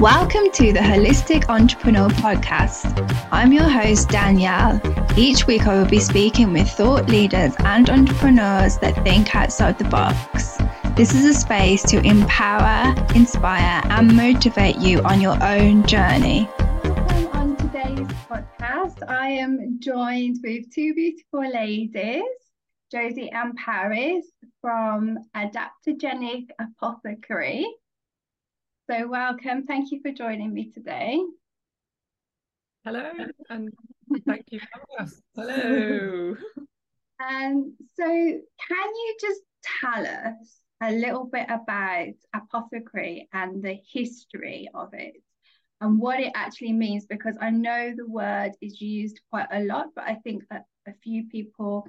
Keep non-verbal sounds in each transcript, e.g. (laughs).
Welcome to the Holistic Entrepreneur Podcast. I'm your host, Danielle. Each week, I will be speaking with thought leaders and entrepreneurs that think outside the box. This is a space to empower, inspire, and motivate you on your own journey. On today's podcast, I am joined with two beautiful ladies, Jodie and Paris from Adaptogenic Apothecary. So, welcome. Thank you for joining me today. Hello, (laughs) and thank you for us. Hello. (laughs) Um, so, can you just tell us a little bit about apothecary and the history of it and what it actually means? Because I know the word is used quite a lot, but I think that a few people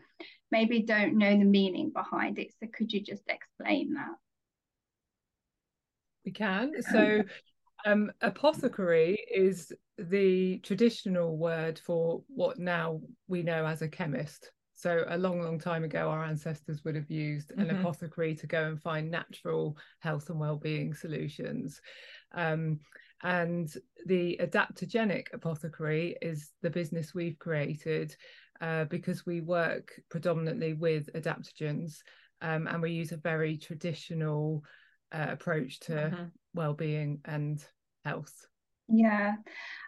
maybe don't know the meaning behind it. So, could you just explain that? We can. (laughs) So, um, apothecary is the traditional word for what now we know as a chemist. So, a long, long time ago, our ancestors would have used an mm-hmm. apothecary to go and find natural health and well-being solutions. Um, and the adaptogenic apothecary is the business we've created uh, because we work predominantly with adaptogens um, and we use a very traditional uh, approach to mm-hmm. well-being and health yeah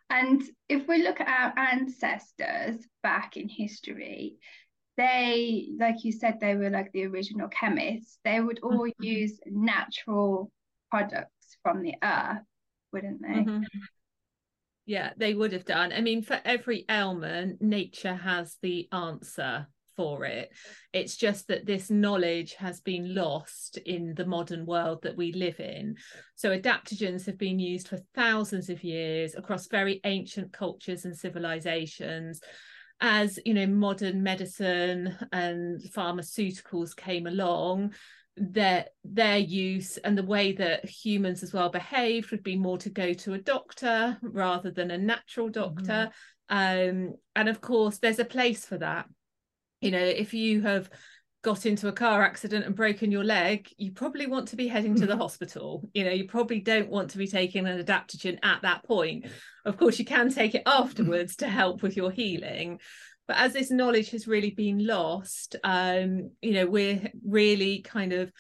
and if we look at our ancestors back in history they like you said they were like the original chemists they would all mm-hmm. use natural products from the earth wouldn't they mm-hmm. yeah they would have done i mean for every ailment nature has the answer for it. It's just that this knowledge has been lost in the modern world that we live in. So, adaptogens have been used for thousands of years across very ancient cultures and civilizations. As you know, modern medicine and pharmaceuticals came along, their their use and the way that humans as well behaved would be more to go to a doctor rather than a natural doctor. Mm-hmm. Um, and of course, there's a place for that you know if you have got into a car accident and broken your leg you probably want to be heading to the hospital. You know you probably don't want to be taking an adaptogen at that point. Of course you can take it afterwards to help with your healing but as this knowledge has really been lost um you know we're really kind of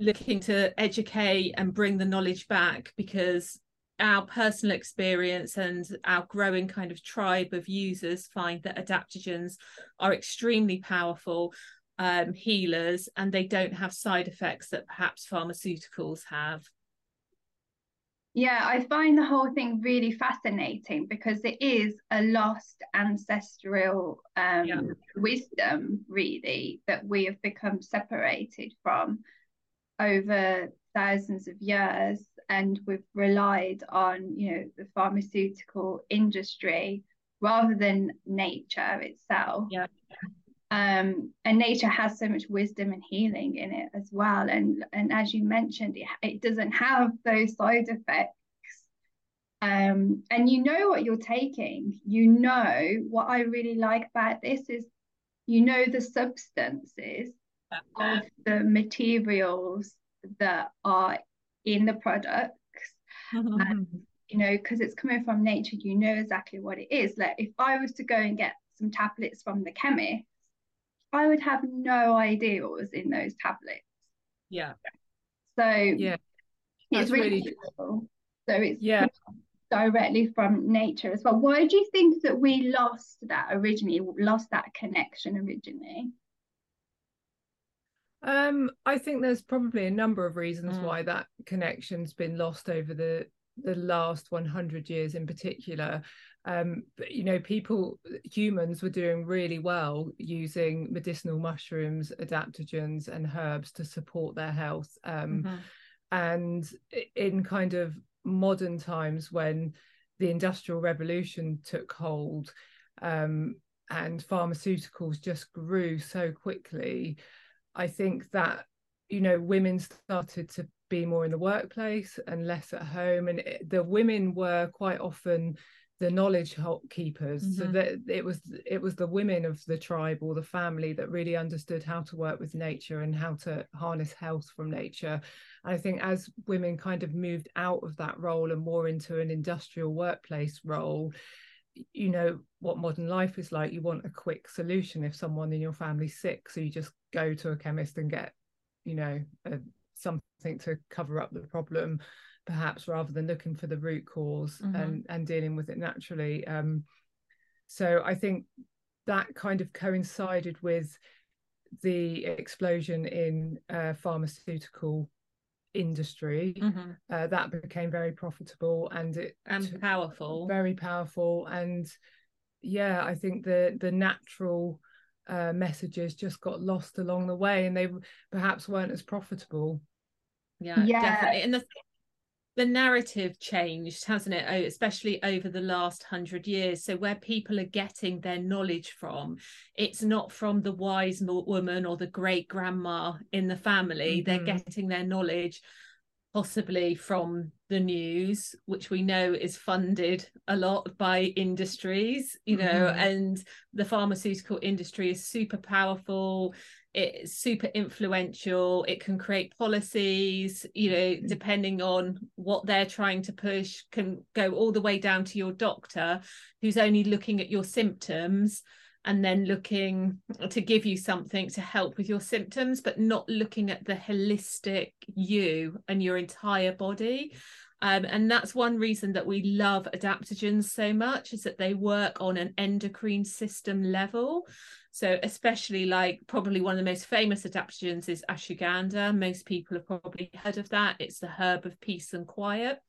looking to educate and bring the knowledge back because our personal experience and our growing kind of tribe of users find that adaptogens are extremely powerful um, healers and they don't have side effects that perhaps pharmaceuticals have. Yeah, I find the whole thing really fascinating because it is a lost ancestral um, yeah. wisdom, really, that we have become separated from over thousands of years and we've relied on you know the pharmaceutical industry rather than nature itself. Yeah. Um, and nature has so much wisdom and healing in it as well. And and as you mentioned it, it doesn't have those side effects. Um, and you know what you're taking. You know what i really like about this is you know the substances of the materials that are in the products. Mm-hmm. And, you know, because it's coming from nature, you know exactly what it is. Like if I was to go and get some tablets from the chemist, I would have no idea what was in those tablets. Yeah. So yeah, it's really, really cool. So it's yeah directly from nature as well. Why do you think that we lost that originally, lost that connection originally? Um, I think there's probably a number of reasons mm. why that connection's been lost over the the last 100 years in particular. Um, but you know, people, humans were doing really well using medicinal mushrooms, adaptogens, and herbs to support their health. Um, mm-hmm. And in kind of modern times, when the industrial revolution took hold um, and pharmaceuticals just grew so quickly, I think that you know women started to be more in the workplace and less at home and it, the women were quite often the knowledge keepers mm-hmm. so that it was it was the women of the tribe or the family that really understood how to work with nature and how to harness health from nature and i think as women kind of moved out of that role and more into an industrial workplace role you know what modern life is like you want a quick solution if someone in your family's sick so you just go to a chemist and get you know a, something to cover up the problem perhaps rather than looking for the root because mm-hmm. and and dealing with it naturally um so i think that kind of coincided with the explosion in uh, pharmaceutical industry mm-hmm. uh, that became very profitable and it and powerful very powerful and yeah i think the the natural uh, messages just got lost along the way and they perhaps weren't as profitable yeah, yeah. definitely and the the narrative changed hasn't it especially over the last hundred years so where people are getting their knowledge from it's not from the wise woman or the great grandma in the family mm-hmm. they're getting their knowledge possibly from the news which we know is funded a lot by industries you know mm-hmm. and the pharmaceutical industry is super powerful it's super influential it can create policies you know mm-hmm. depending on what they're trying to push can go all the way down to your doctor who's only looking at your symptoms and then looking to give you something to help with your symptoms but not looking at the holistic you and your entire body um, and that's one reason that we love adaptogens so much is that they work on an endocrine system level so, especially like probably one of the most famous adaptogens is ashwagandha. Most people have probably heard of that. It's the herb of peace and quiet.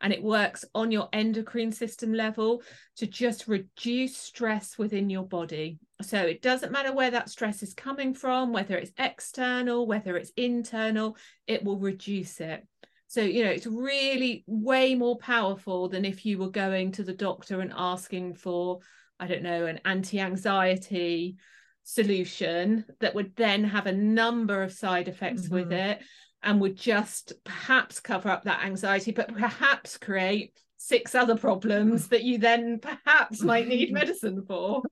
And it works on your endocrine system level to just reduce stress within your body. So, it doesn't matter where that stress is coming from, whether it's external, whether it's internal, it will reduce it. So, you know, it's really way more powerful than if you were going to the doctor and asking for, I don't know, an anti anxiety solution that would then have a number of side effects mm-hmm. with it and would just perhaps cover up that anxiety, but perhaps create six other problems that you then perhaps might need (laughs) medicine for.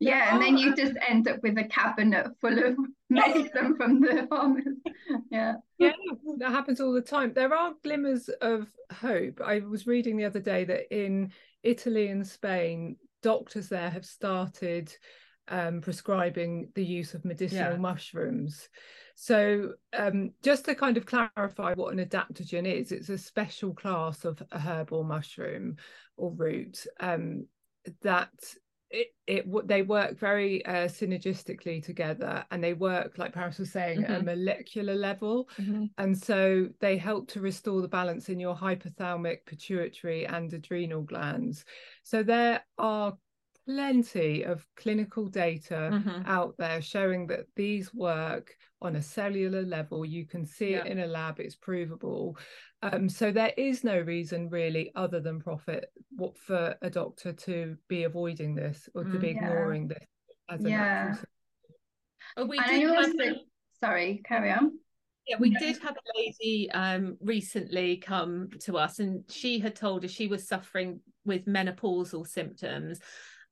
Yeah, and then you just end up with a cabinet full of (laughs) medicine from the farmers. (laughs) Yeah. Yeah, that happens all the time. There are glimmers of hope. I was reading the other day that in Italy and Spain, doctors there have started um, prescribing the use of medicinal yeah. mushrooms. So, um, just to kind of clarify what an adaptogen is, it's a special class of a herb or mushroom or root um, that it, it they work very uh, synergistically together and they work like paris was saying mm-hmm. at a mm-hmm. molecular level mm-hmm. and so they help to restore the balance in your hypothalamic pituitary and adrenal glands so there are plenty of clinical data mm-hmm. out there showing that these work on a cellular level. You can see yeah. it in a lab, it's provable. Um, so there is no reason really other than profit what for a doctor to be avoiding this or to mm, be ignoring yeah. this as a yeah. natural we did also, sorry, carry on. Yeah, we did have a lady um, recently come to us, and she had told us she was suffering with menopausal symptoms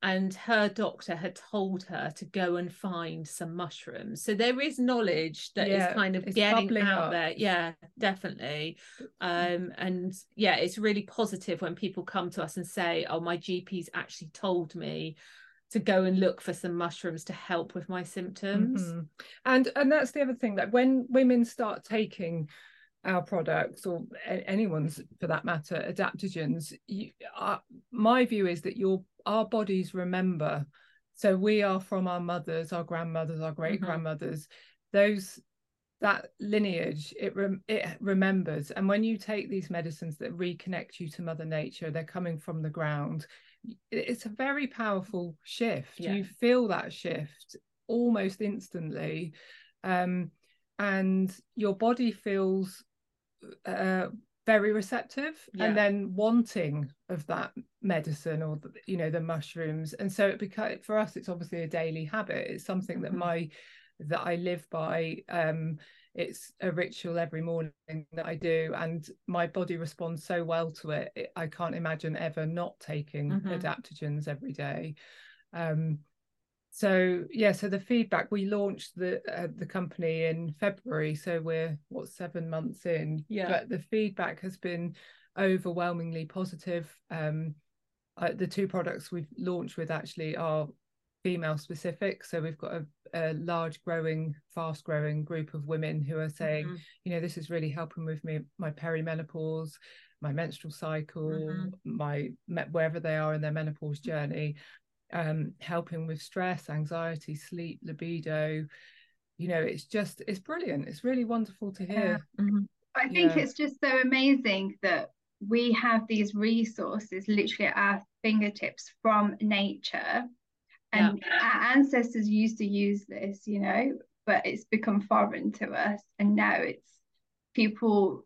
and her doctor had told her to go and find some mushrooms so there is knowledge that yeah, is kind of getting out up. there yeah definitely um and yeah it's really positive when people come to us and say oh my gp's actually told me to go and look for some mushrooms to help with my symptoms mm-hmm. and and that's the other thing that when women start taking our products or anyone's for that matter adaptogens you, uh, my view is that your our bodies remember. So we are from our mothers our grandmothers our great grandmothers. Mm-hmm. those that lineage it rem- it remembers. And when you take these medicines that reconnect you to mother nature they're coming from the ground it's a very powerful shift. Yeah. you feel that shift almost instantly. Um, and your body feels uh, very receptive yeah. and then wanting of that medicine or the, you know the mushrooms and so it becomes for us it's obviously a daily habit it's something that mm-hmm. my that i live by um it's a ritual every morning that I do, and my body responds so well to it. I can't imagine ever not taking mm-hmm. adaptogens every day. Um, so yeah, so the feedback we launched the uh, the company in February, so we're what seven months in. Yeah, but the feedback has been overwhelmingly positive. Um, uh, the two products we've launched with actually are female specific. So we've got a, a large growing, fast growing group of women who are saying, mm-hmm. you know, this is really helping with me, my perimenopause, my menstrual cycle, mm-hmm. my wherever they are in their menopause journey, um, helping with stress, anxiety, sleep, libido. You know, it's just it's brilliant. It's really wonderful to hear. Yeah. Mm-hmm. I think yeah. it's just so amazing that we have these resources literally at our fingertips from nature and yeah. our ancestors used to use this you know but it's become foreign to us and now it's people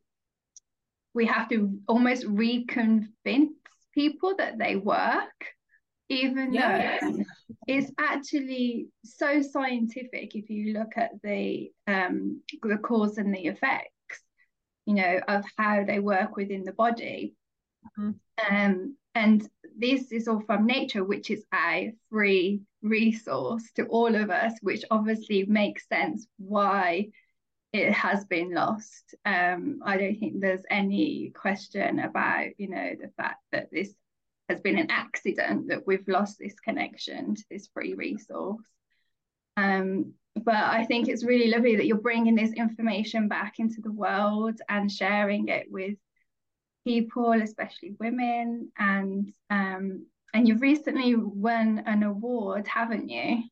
we have to almost reconvince people that they work even though it's actually so scientific if you look at the um the cause and the effects you know of how they work within the body mm-hmm. um and this is all from nature, which is a free resource to all of us, which obviously makes sense why it has been lost. Um, I don't think there's any question about, you know, the fact that this has been an accident that we've lost this connection to this free resource. Um, but I think it's really lovely that you're bringing this information back into the world and sharing it with people, especially women, and um, and you've recently won an award, haven't you?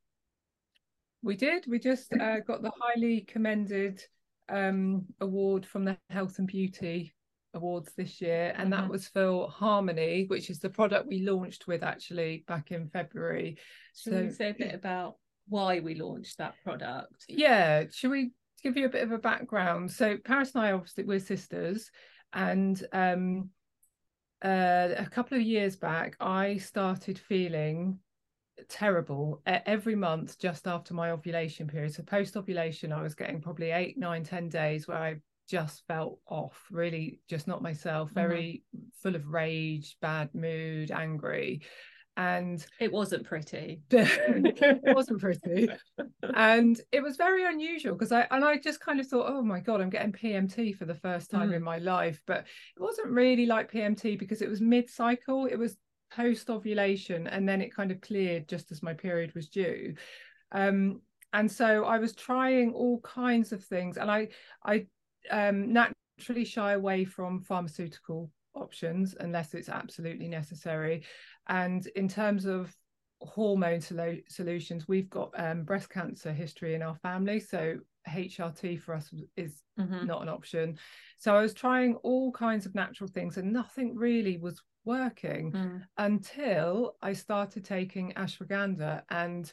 We did. We just uh, got the highly commended um, award from the Health and Beauty Awards this year, and that mm-hmm. was for Harmony, which is the product we launched with actually back in February. Should so, we say a bit about why we launched that product? Yeah, should we give you a bit of a background? So Paris and I obviously we're sisters, and um, uh, a couple of years back, I started feeling terrible every month just after my ovulation period. So post ovulation, I was getting probably eight, nine, ten days where I just felt off, really just not myself, mm-hmm. very mm-hmm. full of rage, bad mood, angry and it wasn't pretty (laughs) it wasn't pretty and it was very unusual because i and i just kind of thought oh my god i'm getting pmt for the first time mm. in my life but it wasn't really like pmt because it was mid-cycle it was post ovulation and then it kind of cleared just as my period was due um, and so i was trying all kinds of things and i i um, naturally shy away from pharmaceutical options unless it's absolutely necessary and in terms of hormone sol- solutions, we've got um, breast cancer history in our family. So HRT for us is mm-hmm. not an option. So I was trying all kinds of natural things and nothing really was working mm. until I started taking ashwagandha and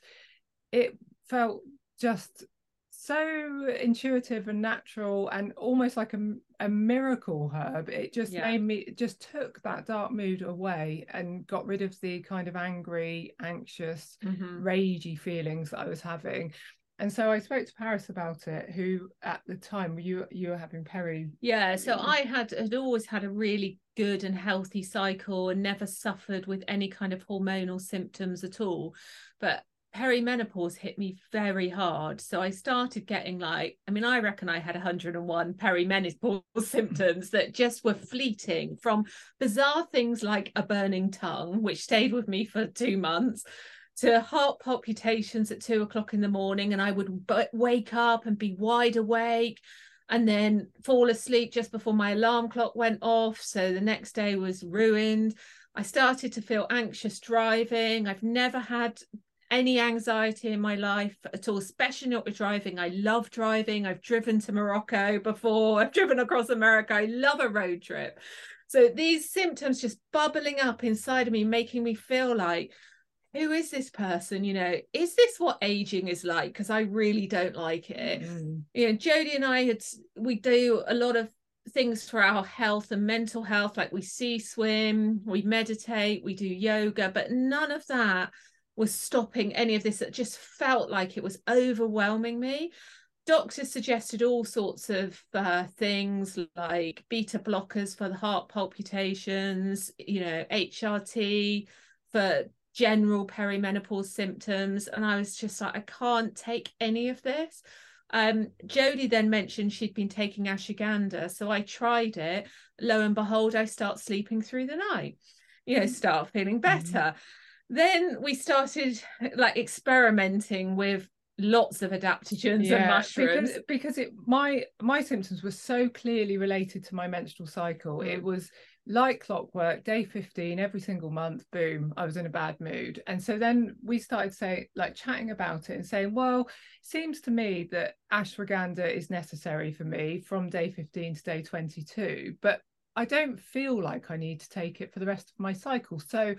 it felt just so intuitive and natural and almost like a, a miracle herb it just yeah. made me just took that dark mood away and got rid of the kind of angry anxious mm-hmm. ragey feelings that i was having and so I spoke to Paris about it, who at the time you you were having peri. Yeah, so I had had always had a really good and healthy cycle and never suffered with any kind of hormonal symptoms at all. But perimenopause hit me very hard. So I started getting like, I mean, I reckon I had 101 perimenopause (laughs) symptoms that just were fleeting from bizarre things like a burning tongue, which stayed with me for two months, to heart palpitations at two o'clock in the morning. And I would b- wake up and be wide awake and then fall asleep just before my alarm clock went off. So the next day was ruined. I started to feel anxious driving. I've never had any anxiety in my life at all, especially not with driving. I love driving. I've driven to Morocco before, I've driven across America. I love a road trip. So these symptoms just bubbling up inside of me, making me feel like, who is this person? You know, is this what aging is like? Because I really don't like it. Mm. You know, Jodie and I had we do a lot of things for our health and mental health, like we sea swim, we meditate, we do yoga, but none of that was stopping any of this. It just felt like it was overwhelming me. doctors suggested all sorts of uh, things like beta blockers for the heart palpitations, you know, HRT for general perimenopause symptoms. And I was just like, I can't take any of this. Um, Jodie then mentioned she'd been taking ashwagandha. So I tried it. Lo and behold, I start sleeping through the night, you know, start feeling mm-hmm. better. Mm-hmm. Then we started like experimenting with lots of adaptogens yeah, and mushrooms. because, because it my my symptoms were so clearly related to my menstrual cycle. Mm. it was like clockwork day 15 every single month boom i was in a bad mood. And so then we started saying like chatting about it and saying well seems to me that ashwagandha is necessary for me from day 15 to day 22 but i don't feel like i need to take it for the rest of my cycle. So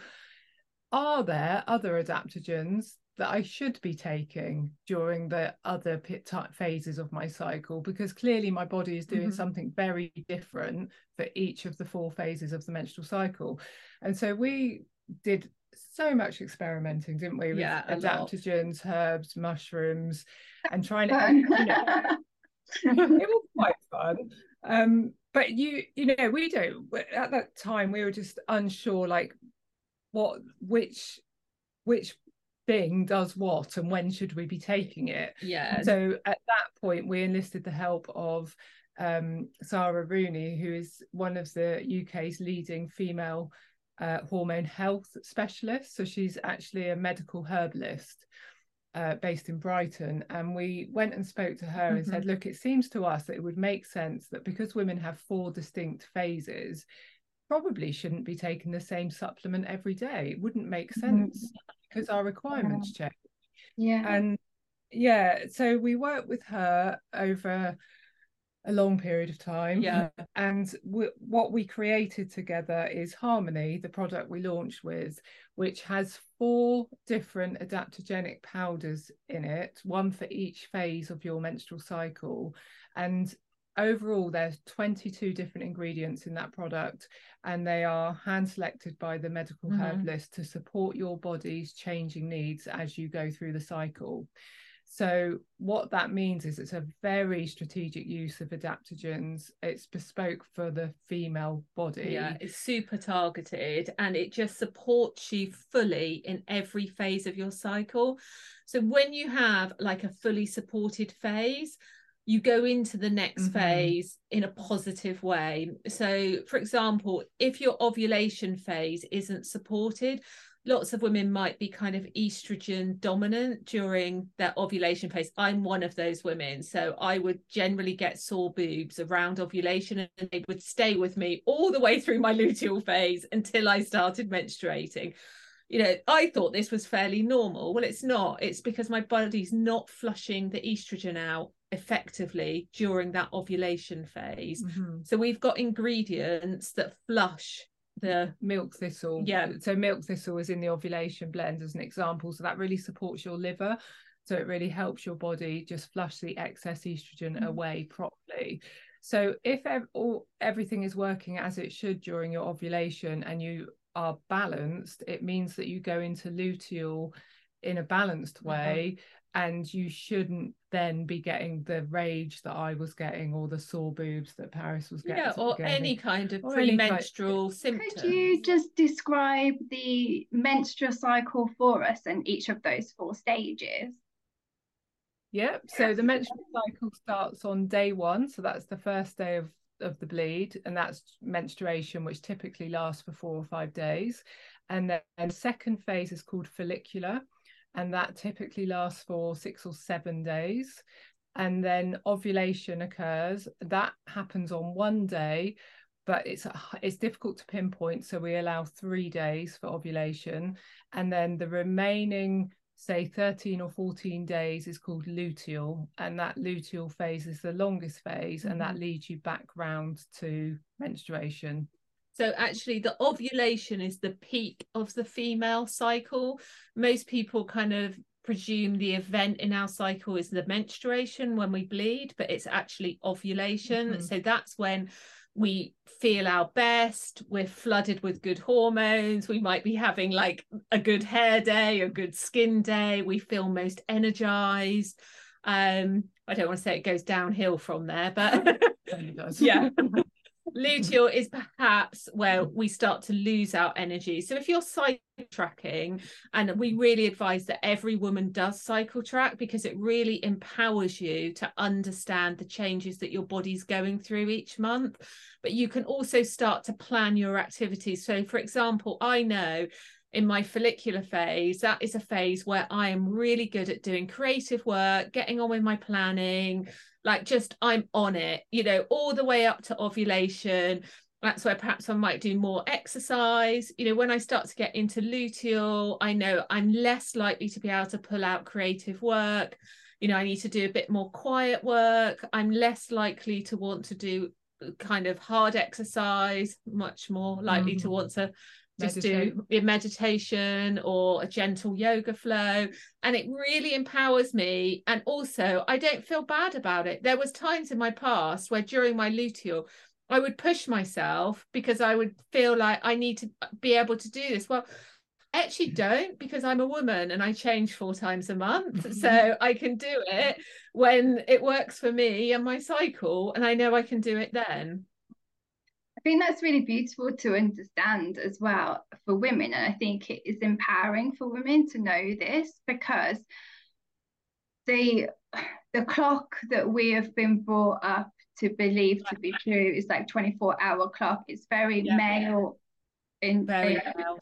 are there other adaptogens that I should be taking during the other pit phases of my cycle because clearly my body is doing mm-hmm. something very different for each of the four phases of the menstrual cycle. And so we did so much experimenting, didn't we? With yeah, adaptogens, lot. herbs, mushrooms, and trying to. (laughs) you know, (laughs) it was quite fun. Um, but you, you know, we don't. At that time, we were just unsure, like what, which, which thing does what and when should we be taking it yeah so at that point we enlisted the help of um, Sarah Rooney who is one of the UK's leading female uh, hormone health specialists so she's actually a medical herbalist uh, based in Brighton and we went and spoke to her mm-hmm. and said mm-hmm. look it seems to us that it would make sense that because women have four distinct phases probably shouldn't be taking the same supplement every day it wouldn't make mm-hmm. sense mm-hmm because our requirements yeah. change. Yeah. And yeah, so we worked with her over a long period of time. Yeah. (laughs) And w- what we created together is Harmony, the product we launched with, which has four different adaptogenic powders in it, one for each phase of your menstrual cycle. And overall there's 22 different ingredients in that product and they are hand selected by the medical mm-hmm. herbalist to support your body's changing needs as you go through the cycle. So what that means is it's a very strategic use of adaptogens. It's bespoke for the female body. Yeah it's super targeted and it just supports you fully in every phase of your cycle. So when you have like a fully supported phase you go into the next mm-hmm. phase in a positive way. So, for example, if your ovulation phase isn't supported, lots of women might be kind of estrogen dominant during their ovulation phase. I'm one of those women. So I would generally get sore boobs around ovulation and they would stay with me all the way through my luteal phase until I started menstruating. You know, I thought this was fairly normal. Well, it's not. It's because my body's not flushing the estrogen out effectively during that ovulation phase. Mm-hmm. So we've got ingredients that flush the milk thistle. Yeah. So milk thistle is in the ovulation blend as an example. So that really supports your liver. So it really helps your body just flush the excess estrogen mm-hmm. away properly. So if ev- all, everything is working as it should during your ovulation and you are balanced, it means that you go into luteal in a balanced uh-huh. way and you shouldn't then be getting the rage that I was getting or the sore boobs that Paris was getting. Yeah, or any kind of premenstrual symptoms. Could you just describe the menstrual cycle for us and each of those four stages? Yep. So the menstrual cycle starts on day one. So that's the first day of, of the bleed, and that's menstruation, which typically lasts for four or five days. And then the second phase is called follicular and that typically lasts for six or seven days. And then ovulation occurs. That happens on one day, but it's it's difficult to pinpoint. So we allow three days for ovulation, and then the remaining say 13 or 14 days is called luteal and that luteal phase is the longest phase mm-hmm. and that mm-hmm. leads you back round to menstruation so actually the ovulation is the peak of the female cycle. Most people kind of presume the event in our cycle is the menstruation when we bleed, but it's actually ovulation. Mm-hmm. So that's when we feel our best, we're flooded with good hormones, we might be having like a good hair day, a good skin day, we feel most energized. Um, I don't want to say it goes downhill from there, but (laughs) yeah. (laughs) (laughs) luteal is perhaps where we start to lose our energy. So if you're cycle tracking, and we really advise that every woman does cycle track because it really empowers you to understand the changes that your body's going through each month. But you can also start to plan your activities. So, for example, I know in my follicular phase, that is a phase where I am really good at doing creative work, getting on with my planning, like just I'm on it, you know, all the way up to ovulation. That's where perhaps I might do more exercise. You know, when I start to get into luteal, I know I'm less likely to be able to pull out creative work. You know, I need to do a bit more quiet work. I'm less likely to want to do kind of hard exercise, much more likely mm. to want to just do a meditation or a gentle yoga flow. And it really empowers me. And also i don't feel bad about it. There was times in my past where during my luteal i would push myself because i would feel like i need to be able to do this. Well I actually don't because i'm a woman and i change four times a month. Mm-hmm. So i can do it when it works for me and my cycle and i know i can do it then think that's really beautiful to understand as well for women. And I think it is empowering for women to know this because the the clock that we have been brought up to believe to be true is like 24 hour clock. It's very yeah, male in very male.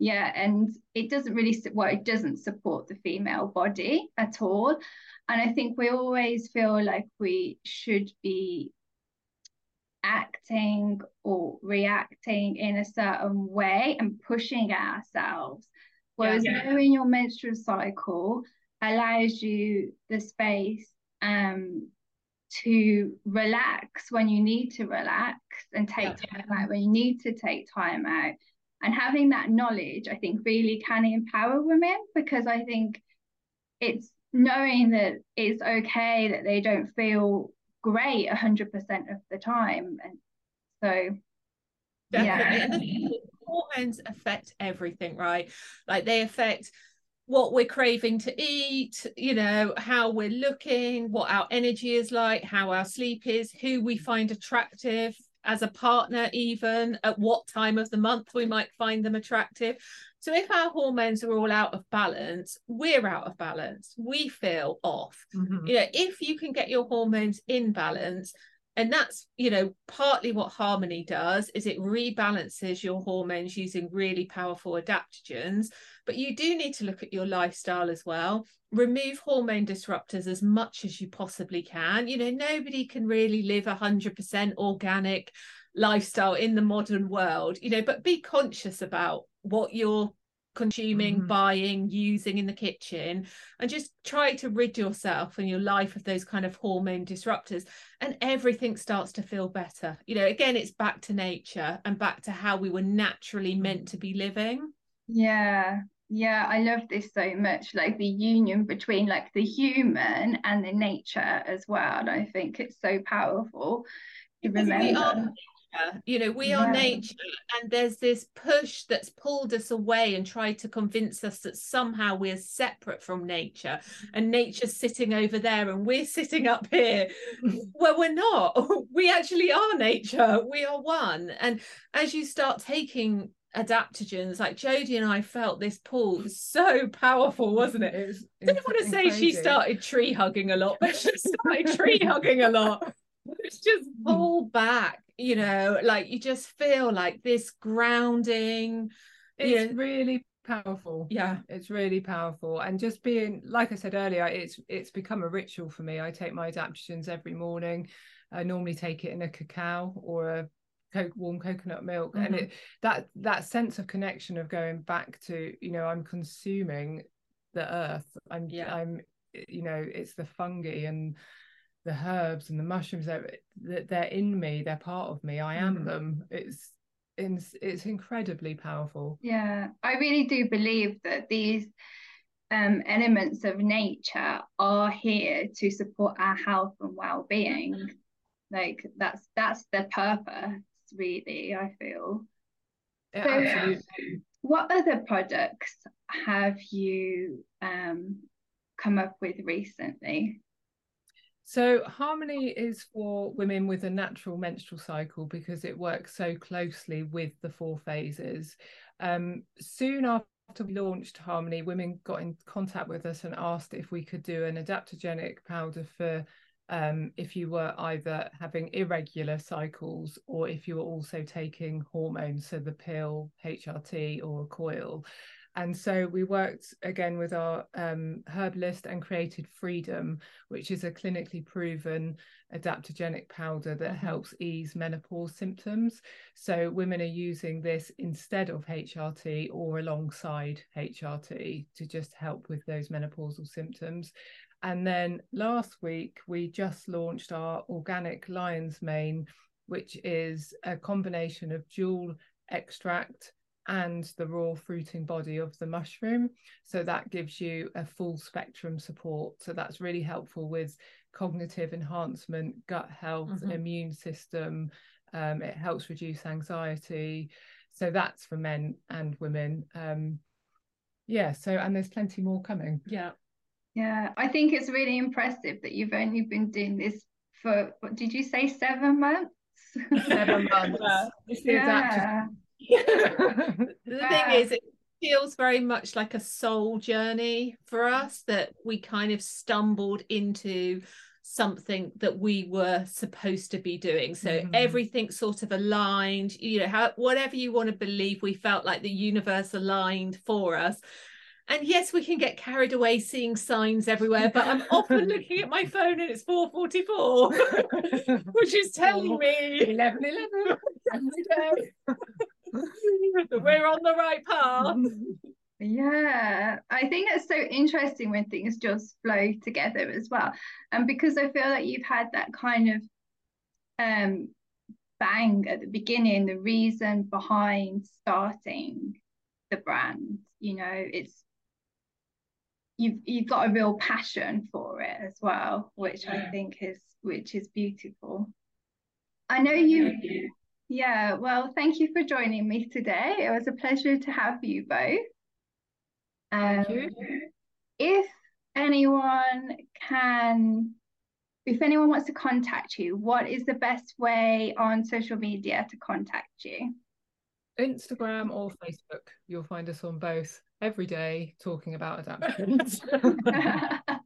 Yeah, and it doesn't really well, it doesn't support the female body at all. And I think we always feel like we should be acting or reacting in a certain way and pushing ourselves. Whereas yeah, yeah. knowing your menstrual cycle allows you the space um, to relax when you need to relax and take yeah. time out when you need to take time out. And having that knowledge, I think, really can empower women because I think it's knowing that it's okay that they don't feel great 100% of the time and so Definitely. yeah hormones affect everything right like they affect what we're craving to eat, you know, how we're looking, what our energy is like, how our sleep is, who we find attractive as a partner, even at what time of the month we might find them attractive. So if our hormones are all out of balance, we're out of balance. We feel off. Mm-hmm. You know, if you can get your hormones in balance, and that's you know partly what harmony does is it rebalances your hormones using really powerful adaptogens but you do need to look at your lifestyle as well. Remove hormone disruptors as much as you possibly can. You know nobody can really live a 100% organic lifestyle in the modern world you know but be conscious about what you're consuming mm-hmm. buying using in the kitchen and just try to rid yourself and your life of those kind of hormone disruptors and everything starts to feel better. You know again it's back to nature and back to how we were naturally meant to be living. Yeah. Yeah i love this so much like the union between like the human and the nature as well i think it's so powerful to remember you know we yeah. are nature and there's this push that's pulled us away and tried to convince us that somehow we're separate from nature and nature's sitting over there and we're sitting up here. (laughs) Well we're not. (laughs) We actually are nature. We are one. And as you start taking adaptogens like Jodie and I felt this pull was so powerful wasn't it, it was, I didn't want to say crazy. she started tree hugging a lot but she started tree hugging a lot (laughs) it's just pull back you know like you just feel like this grounding it's really powerful. Yeah. It's really powerful. And just being like i said earlier it's it's become a ritual for me. I take my adaptogens every morning. I normally take it in a cacao or a co- warm coconut milk. Mm-hmm. and it that that sense of connection of going back to you know i'm consuming the earth. I'm yeah. i'm you know it's the fungi and the herbs and the mushrooms they're, they're in me they're part of me i am mm. them. It's it's it's incredibly powerful. Yeah i really do believe that these um, elements of nature are here to support our health and well-being. Like that's that's the purpose really i feel. Yeah, so absolutely. what other products have you um, come up with recently So, Harmony is for women with a natural menstrual cycle because it works so closely with the four phases. Um, soon after we launched Harmony, women got in contact with us and asked if we could do an adaptogenic powder for um, if you were either having irregular cycles or if you were also taking hormones, so the pill, HRT, or a coil. And so we worked again with our um, herbalist and created Freedom, which is a clinically proven adaptogenic powder that mm-hmm. helps ease menopause symptoms. So women are using this instead of HRT or alongside HRT to just help with those menopausal symptoms. And then last week, we just launched our organic lion's mane, which is a combination of dual extract and the raw fruiting body of the mushroom. So that gives you a full spectrum support. So that's really helpful with cognitive enhancement, gut health, mm-hmm. immune system. Um, it helps reduce anxiety. So that's for men and women. Um, yeah. So, and there's plenty more coming. Yeah. Yeah. I think it's really impressive that you've only been doing this for, what did you say, seven months? seven (laughs) months. yeah (laughs) the thing is, it feels very much like a soul journey for us that we kind of stumbled into something that we were supposed to be doing. So mm. everything sort of aligned you know how whatever you want to believe we felt like the universe aligned for us. And yes we can get carried away seeing signs everywhere but i'm often (laughs) looking at my phone and it's 4.44 (laughs) which is telling me 11 11 every day (laughs) we're on the right path. (laughs) Yeah, I think it's so interesting when things just flow together as well. And because I feel like you've had that kind of um bang at the beginning, the reason behind starting the brand, you know, it's you've you've got a real passion for it as well, which yeah. I think is which is beautiful. I know you yeah, well, thank you for joining me today. It was a pleasure to have you both. Um, you. If anyone can, if anyone wants to contact you, what is the best way on social media to contact you? Instagram or Facebook. You'll find us on both every day talking about (laughs) adaptations. (laughs)